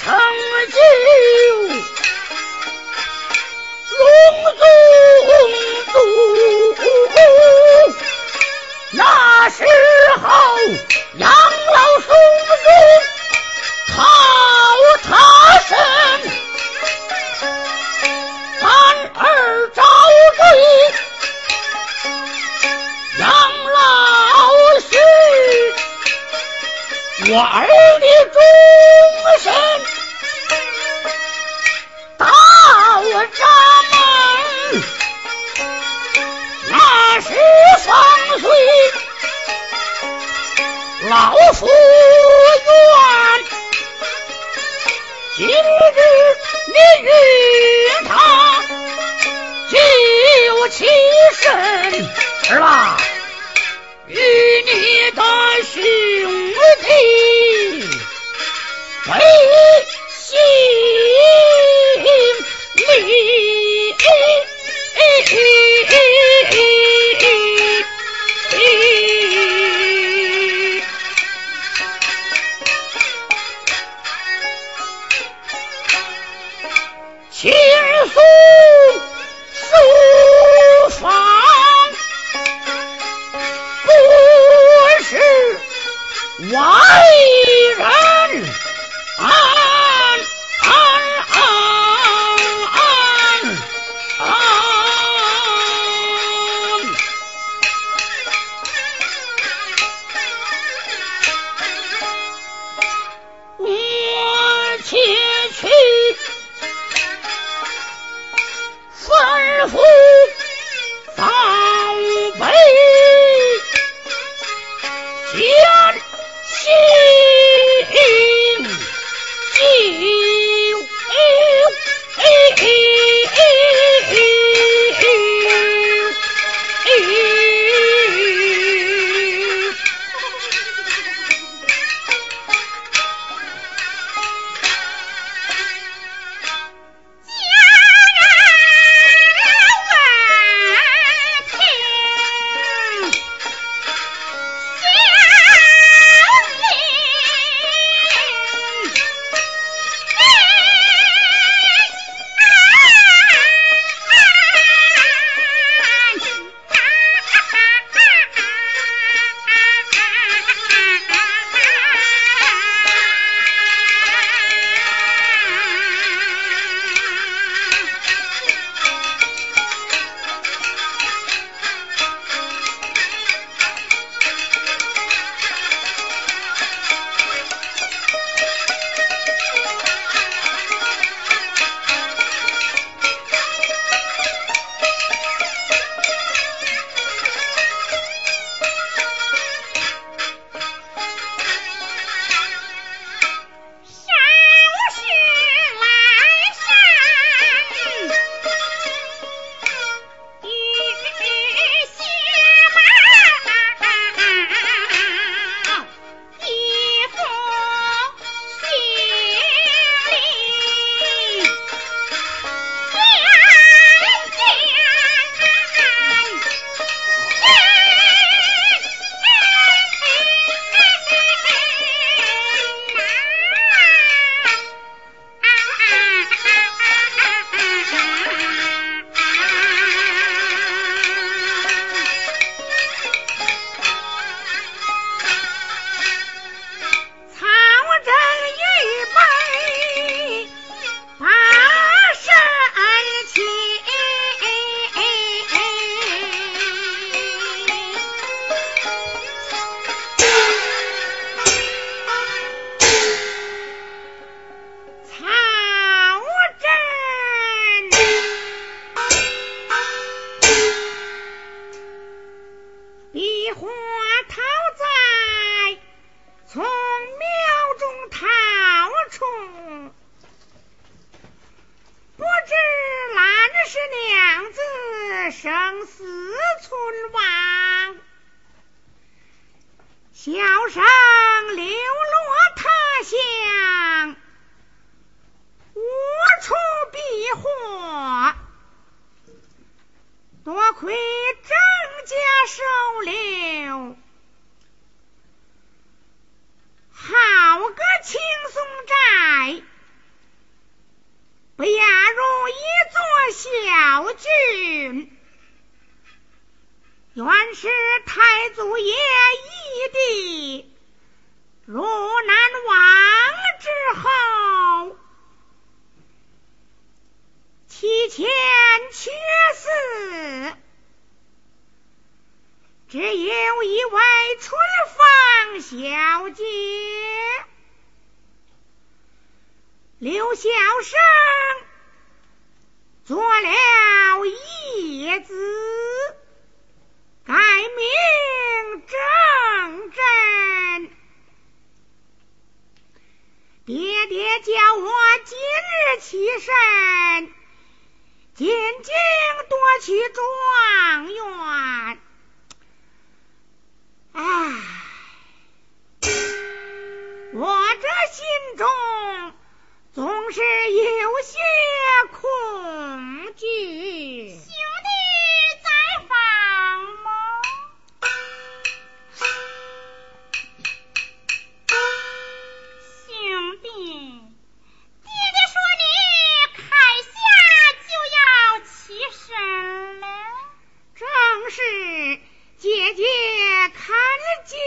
成就龙族那时候养老送终靠他身男儿招赘养老是我儿的终身老夫愿今日你与他就起身儿与你的兄弟为生死存亡，小生流落他乡，无处避祸。多亏郑家收留，好个青松寨。不亚如一座小郡，原是太祖爷义弟汝南王之后，其前缺嗣，只有一位春芳小姐。刘小生做了义子，改名正真。爹爹叫我今日起身，进京夺取状元。唉，我这心中。总是有些恐惧。是，姐姐看见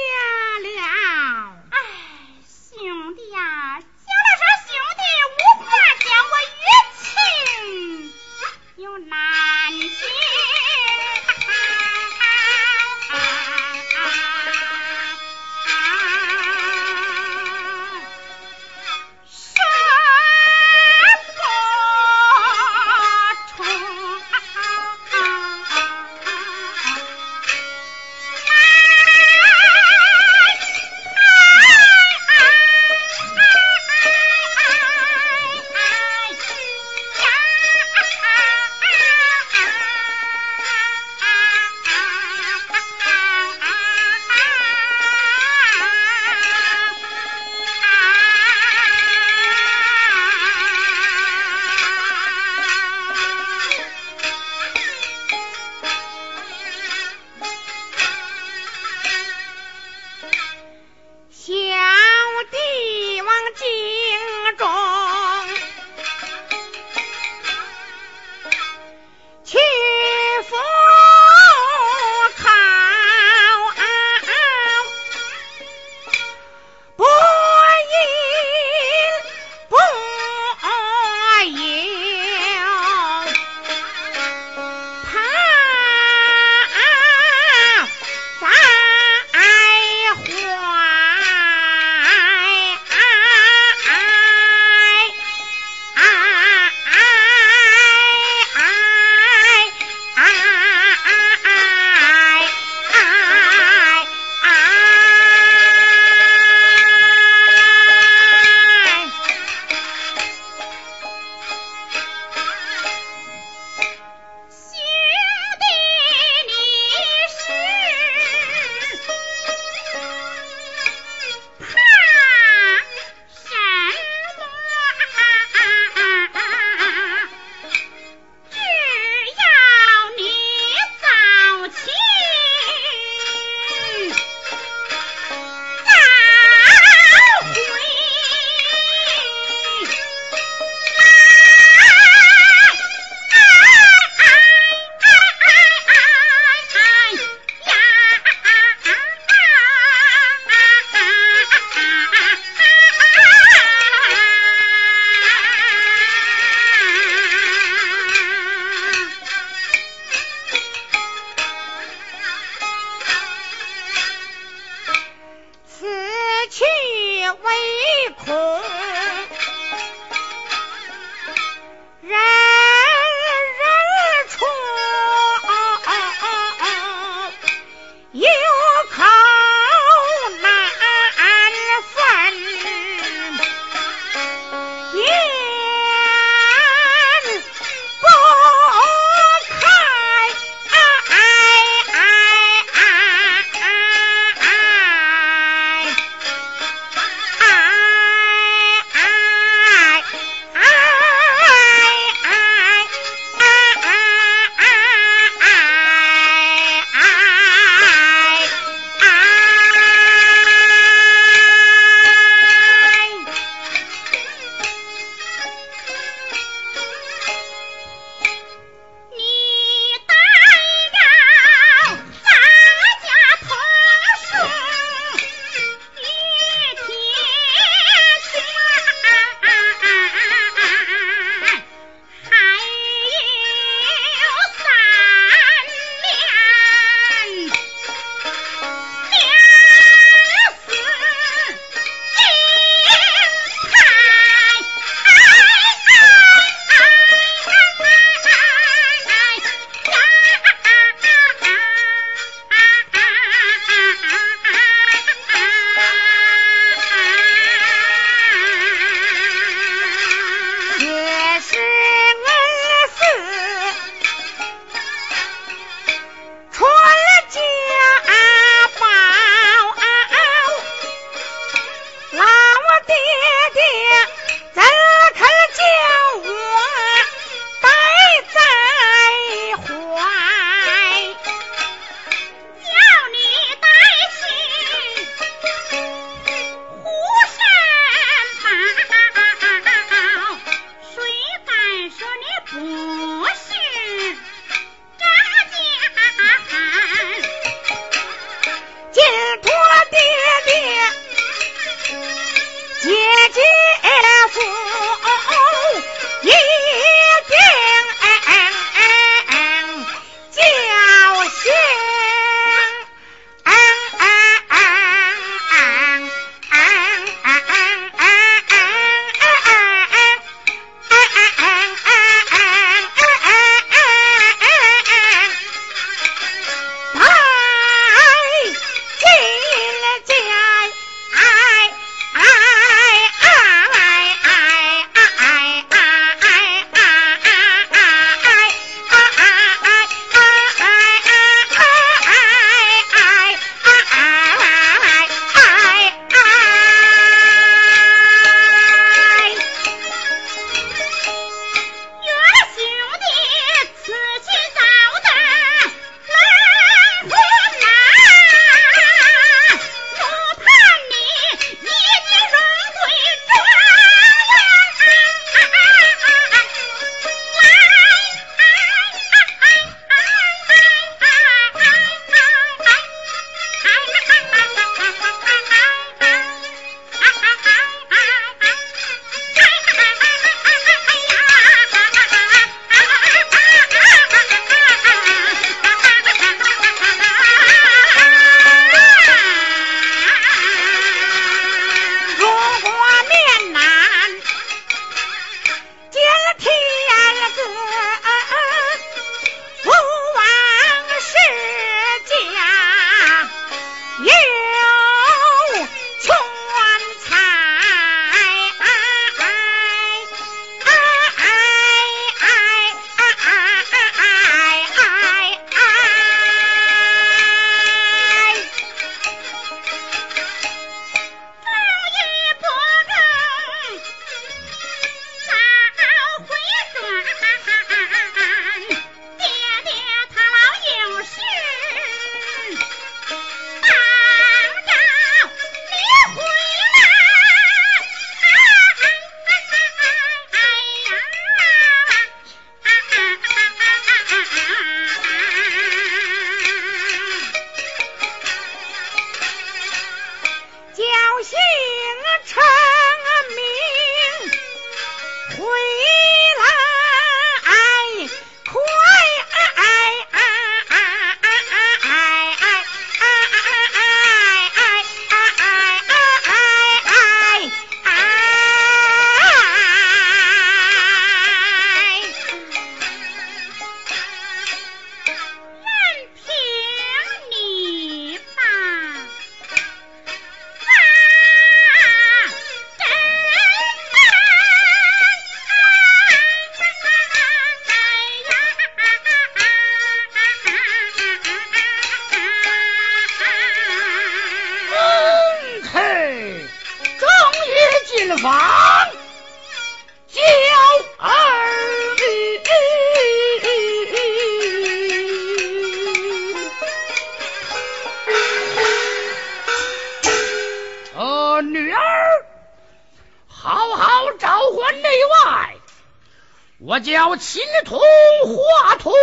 叫秦通华通，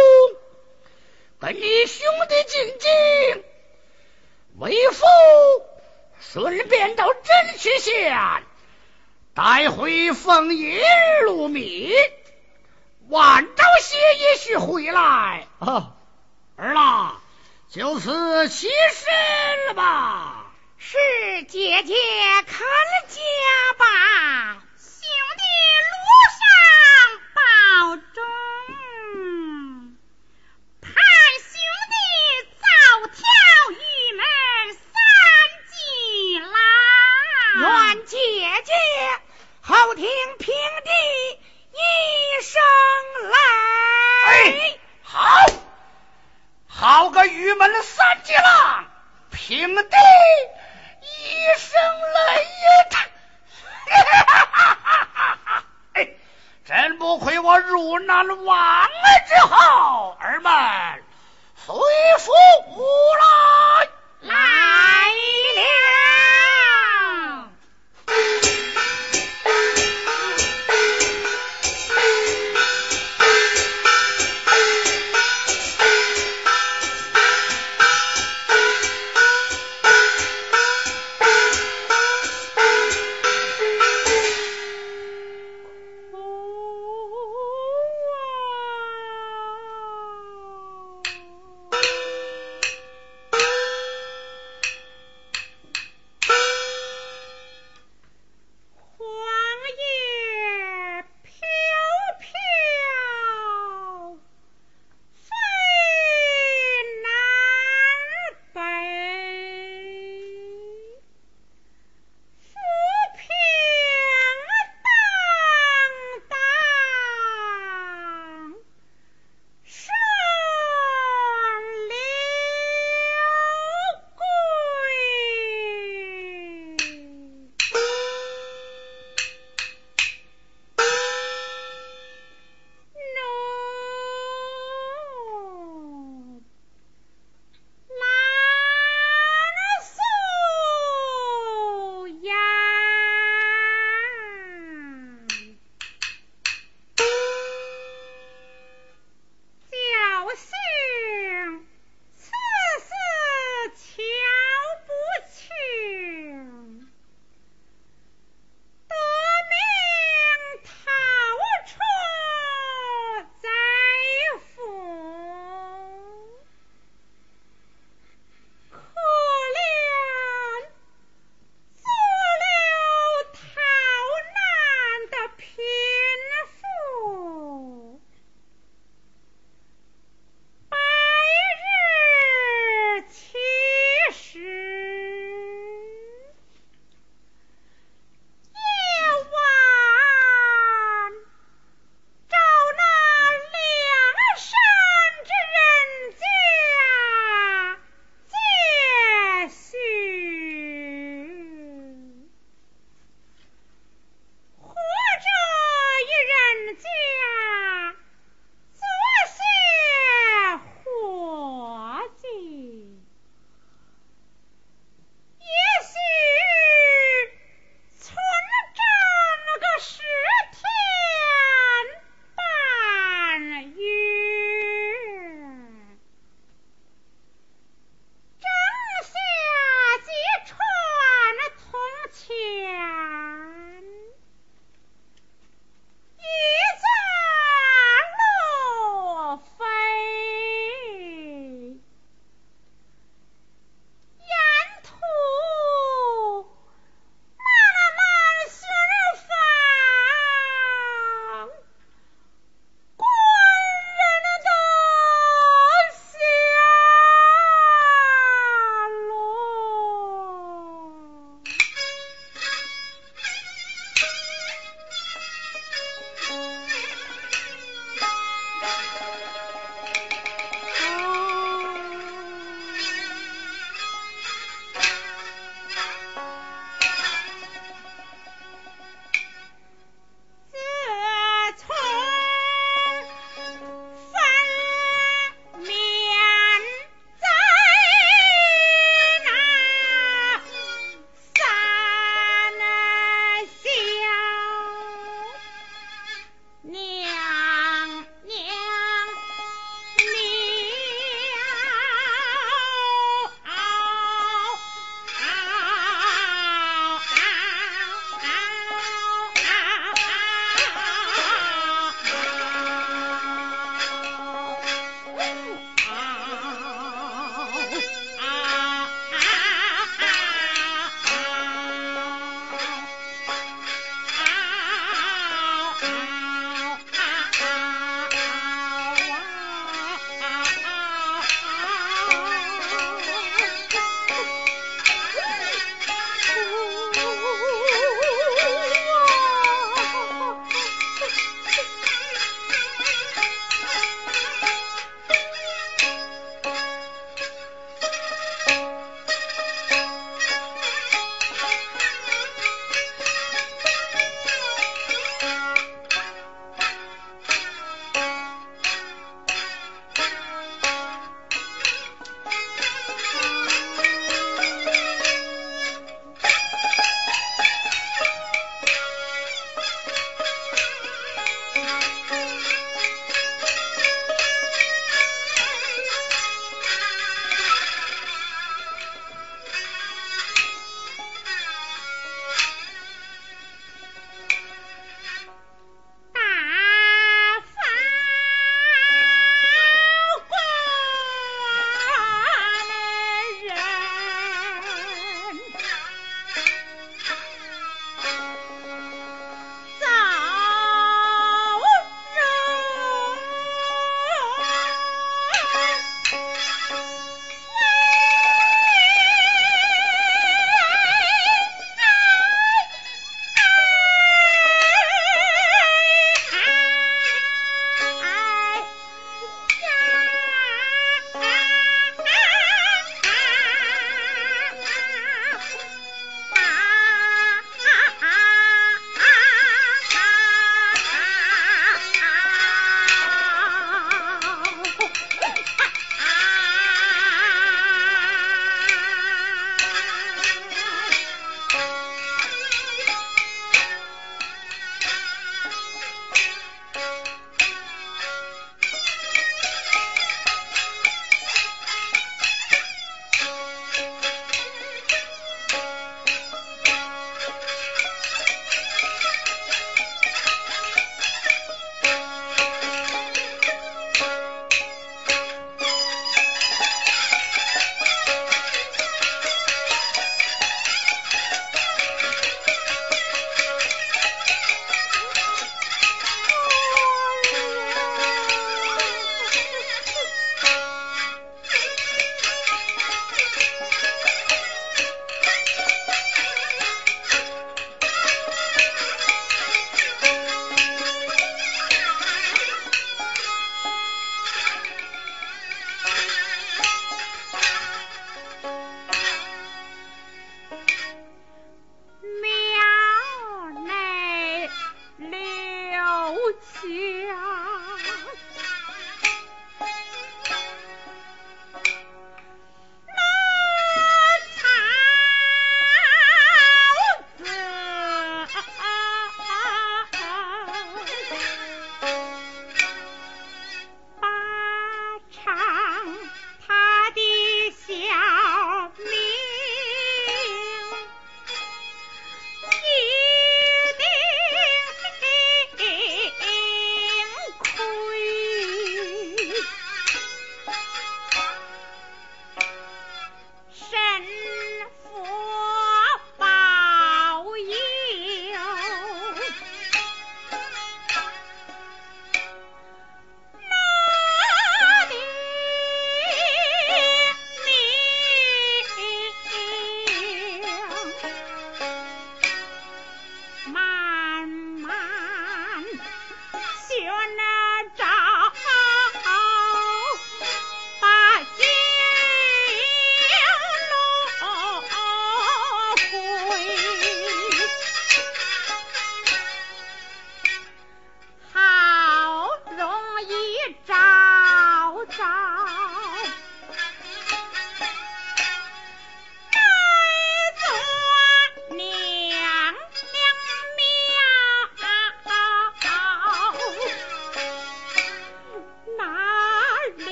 跟你兄弟进京，为父顺便到真曲县带回封印禄米，晚朝些也许回来。啊，儿啦，就此起身了吧。是姐姐看家吧。兄弟路上保重，盼兄弟早挑玉门三进来。愿姐姐后听平地一声来。哎，好，好个玉门三进郎，平地一声雷也。哈哈哈哈哈！哎，真不愧我入难忘儿之后，儿们随父来来了。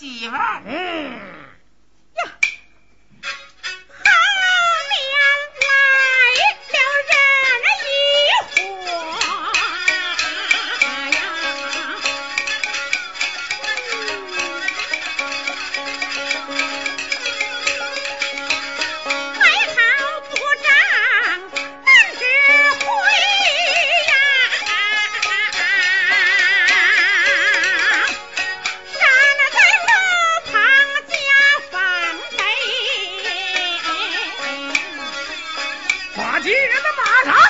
媳妇。把敌人的马肠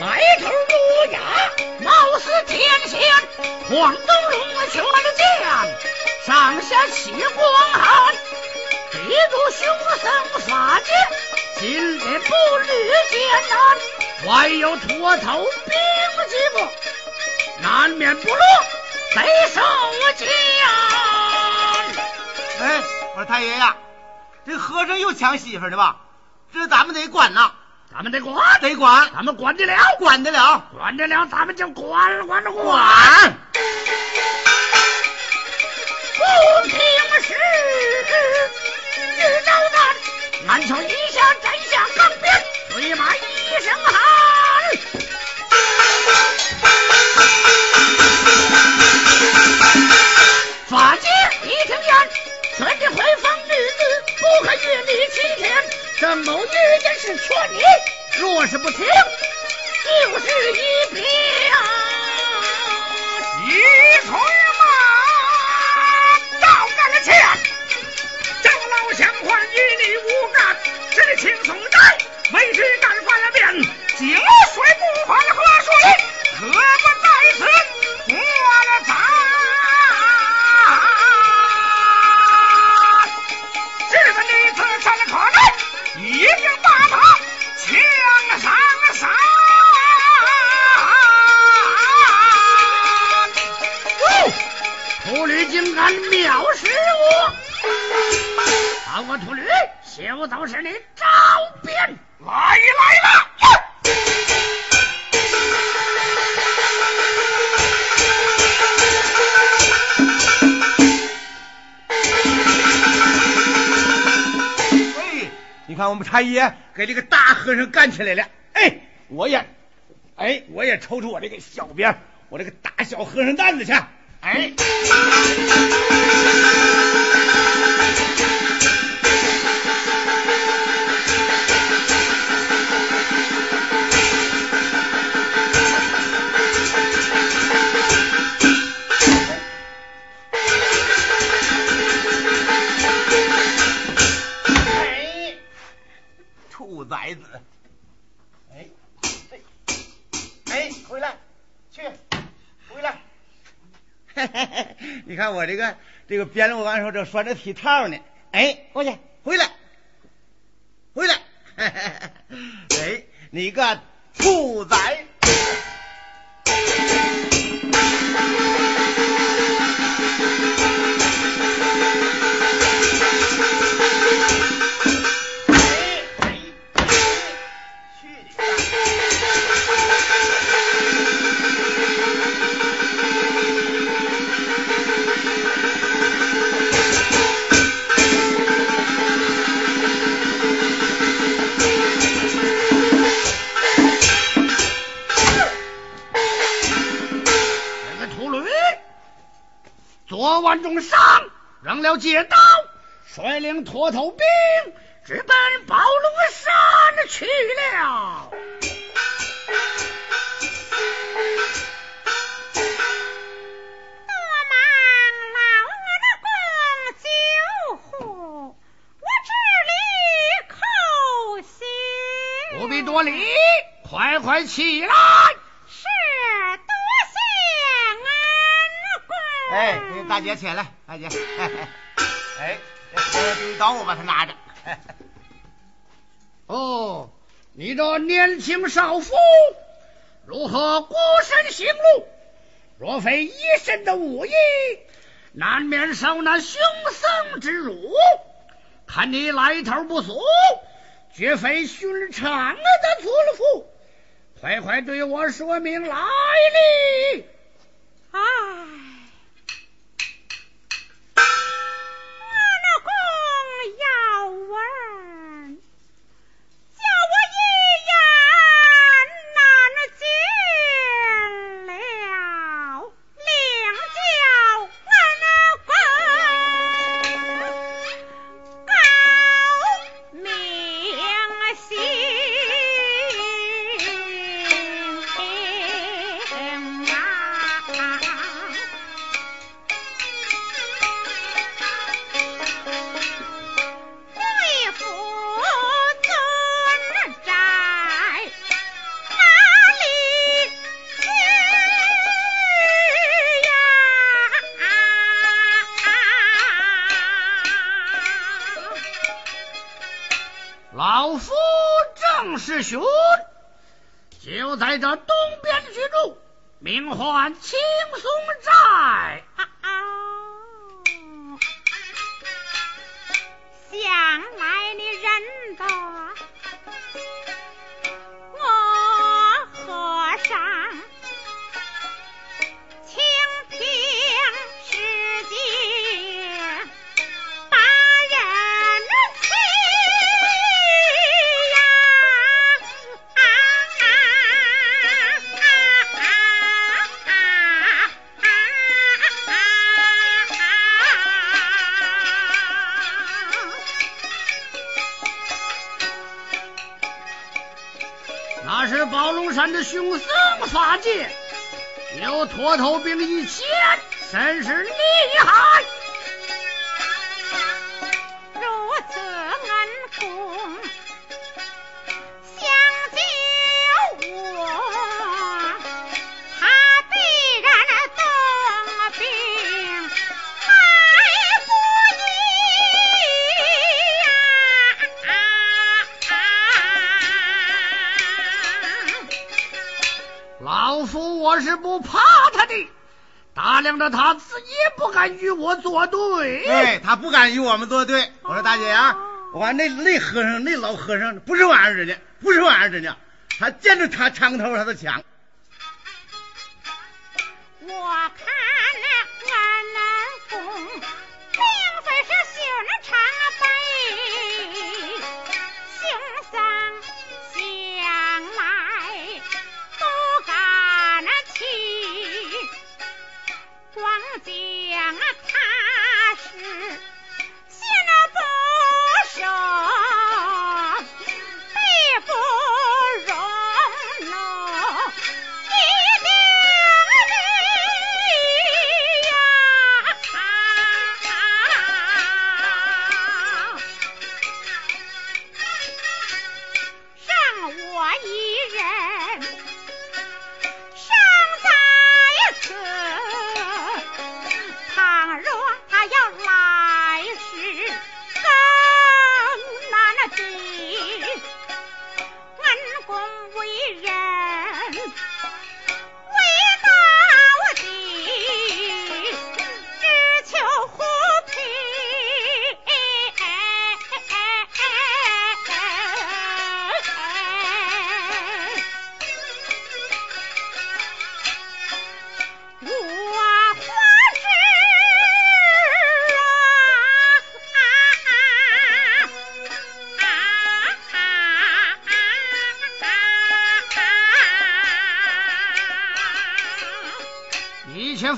白头乌鸦貌似天仙，黄灯笼求的见，上下齐光寒，地主凶生法尽，今日不履艰难，唯有脱头兵几不，难免不落，贼受间。哎，我说太爷呀，这和尚又抢媳妇的吧？这咱们得管呐。咱们得管，得管，咱们管得了，管得了，管得了，咱们就管管着管。管。不听使，日照咱，俺瞧一下斩下钢鞭，催马一声喊。法界一听言，劝你回房女子，不可越礼七天。这某女也是劝你，若是不听，就是一表一锤马，倒干了钱。这老相还与你无干，是轻松在，为知干翻了面，井水不犯河水，何不在此过了咱？我就把他枪上山哦秃驴竟敢藐视我看我秃驴休走是你招兵来来来。看我们差爷给这个大和尚干起来了。哎，我也，哎，我也抽出我这个小鞭，我这个大小和尚担子去。哎，你看我这个这个鞭子完之后正拴着皮套呢。哎，过去，回来，回来。哎，你个兔崽！昨晚中伤，扔了借刀，率领驼头兵直奔宝龙山去了。多忙老我的我只力叩谢。不必多礼，快快起来！是多谢恩公。哎，大姐起来，大姐。哎，这这刀我把它拿着。哦，你这年轻少妇如何孤身行路？若非一身的武艺，难免受那凶僧之辱。看你来头不俗，绝非寻常的屠夫。快快对我说明来历！唉，宝龙山的凶僧法界，有驼头兵一千，真是厉害。他自己不敢与我作对。对他不敢与我们作对。我说大姐呀，我看那那和尚那老和尚不是玩意儿人家，不是玩意儿人家，他见着他长头他都抢。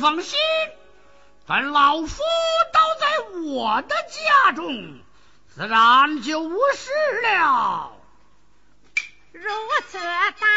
放心，本老夫都在我的家中，自然就无事了。如此大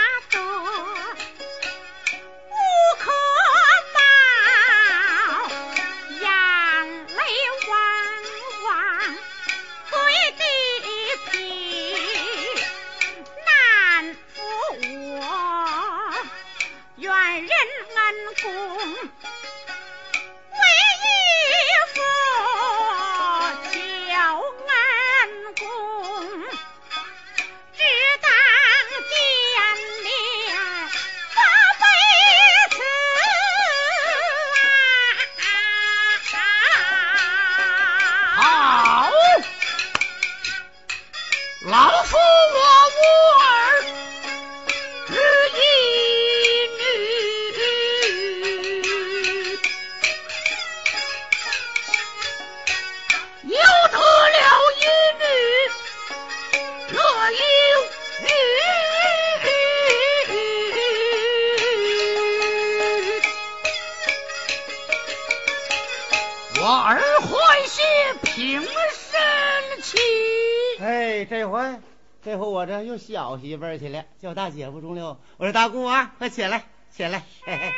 媳妇去了，叫大姐夫中了。我说大姑啊，快起来，起来。嘿嘿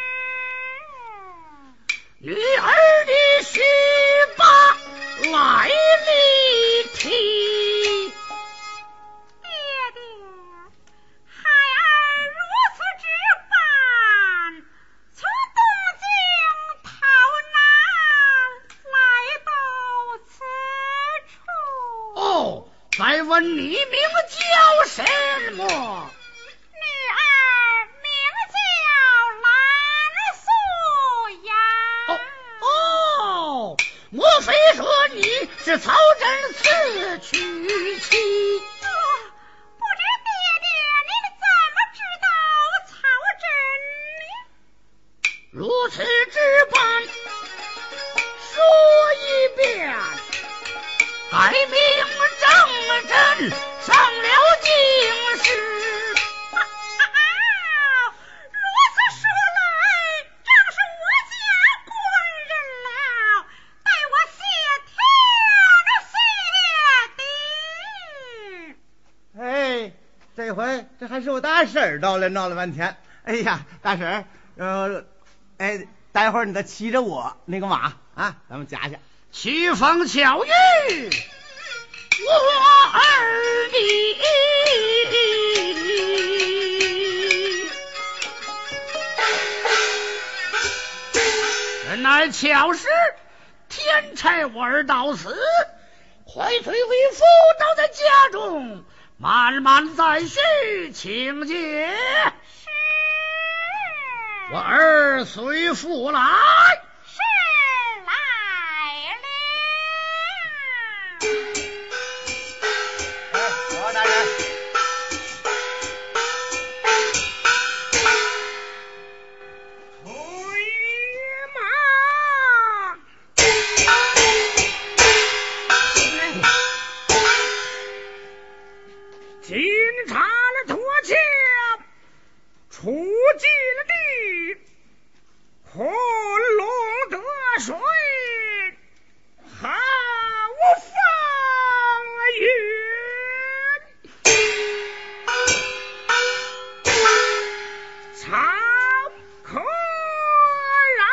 女儿的心再问你名叫什么？女儿名叫蓝素雅。哦，莫非说你是曹真死娶妻？还是我大婶儿到了，闹了半天。哎呀，大婶儿，呃，哎，待会儿你再骑着我那个马啊，咱们家去。奇风巧雨，我儿的。原来巧是天差我儿到此，快随为夫到在家中，慢慢再叙请进。是。我儿随父来。曹可让。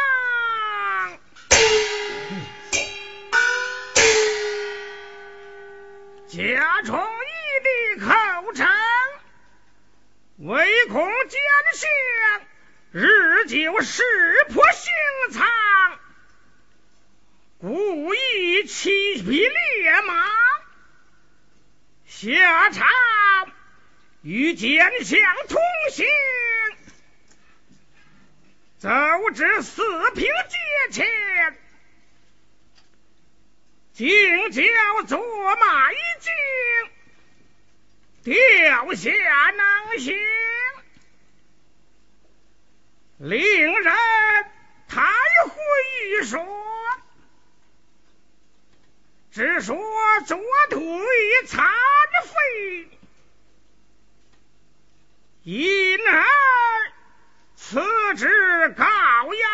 贾充义的口称，唯恐奸相日久识破行藏，故意欺匹烈马下场。与奸相同行。走至四平街前，惊叫做马一惊，掉下囊行，令人抬回一说，只说左腿残废，一能。辞职告阳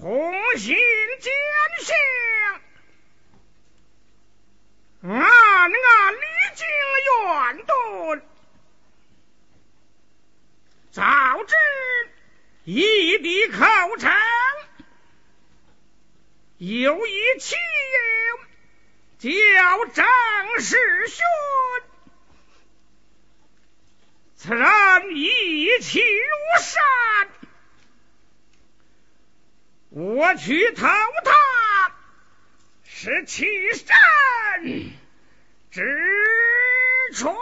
红心将相啊那个历经远遁早知异地考察有一亲叫张世勋此人义气如山，我去投他，是气神之处。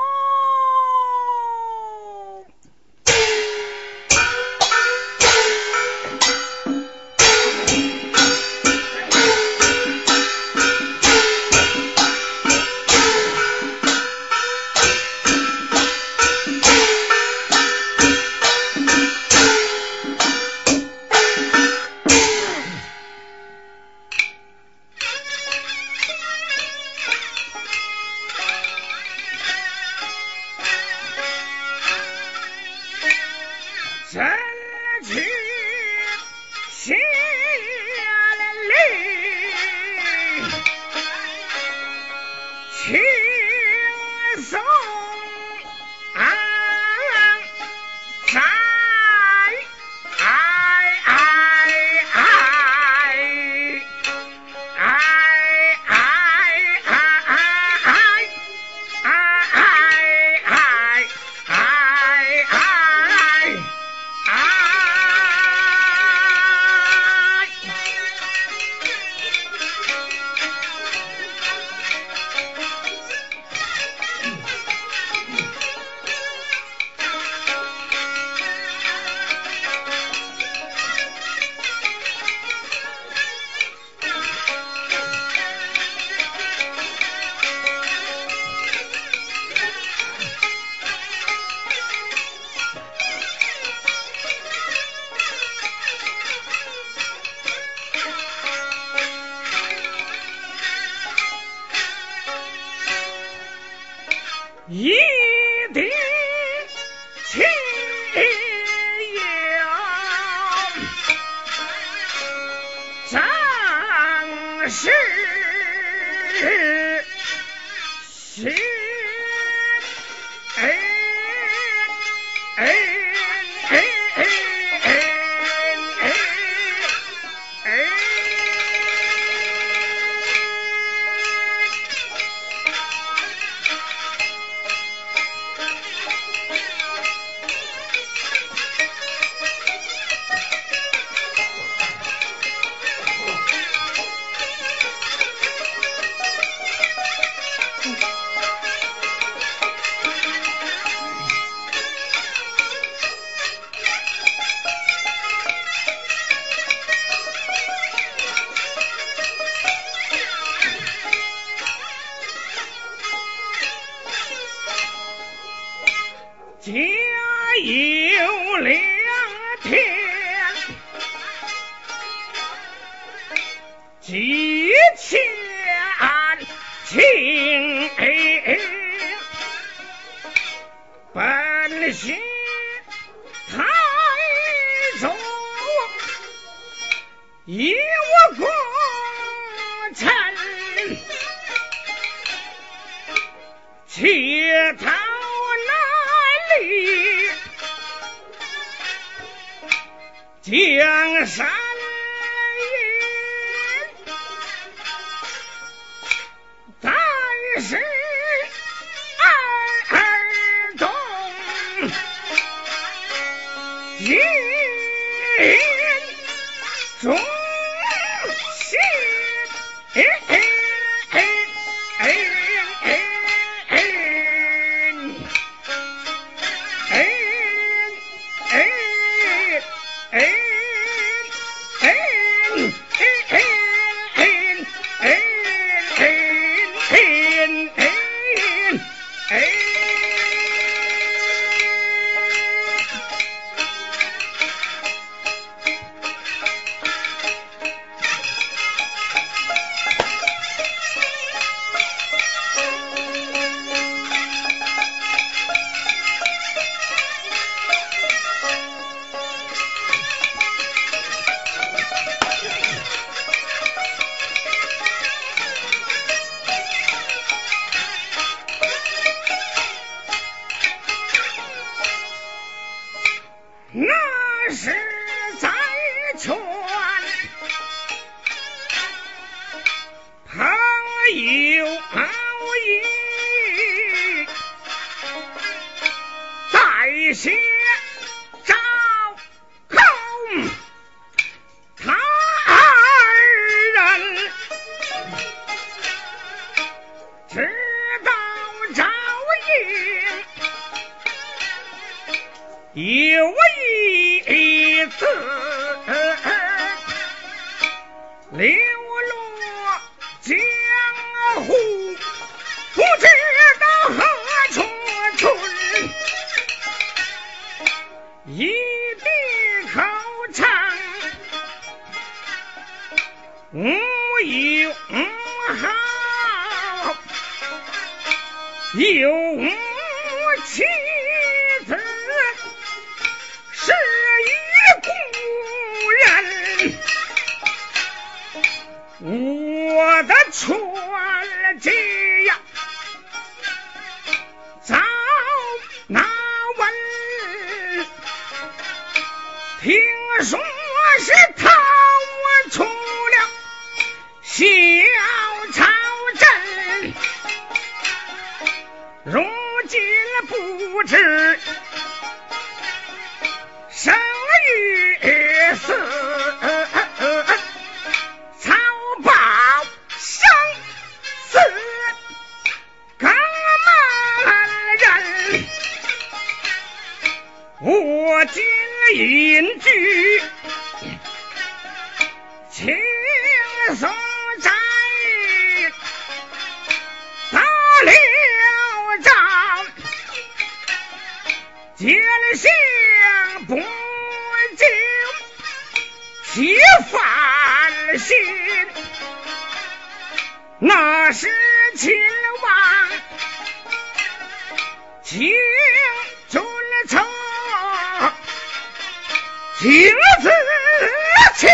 有好意在心。情字情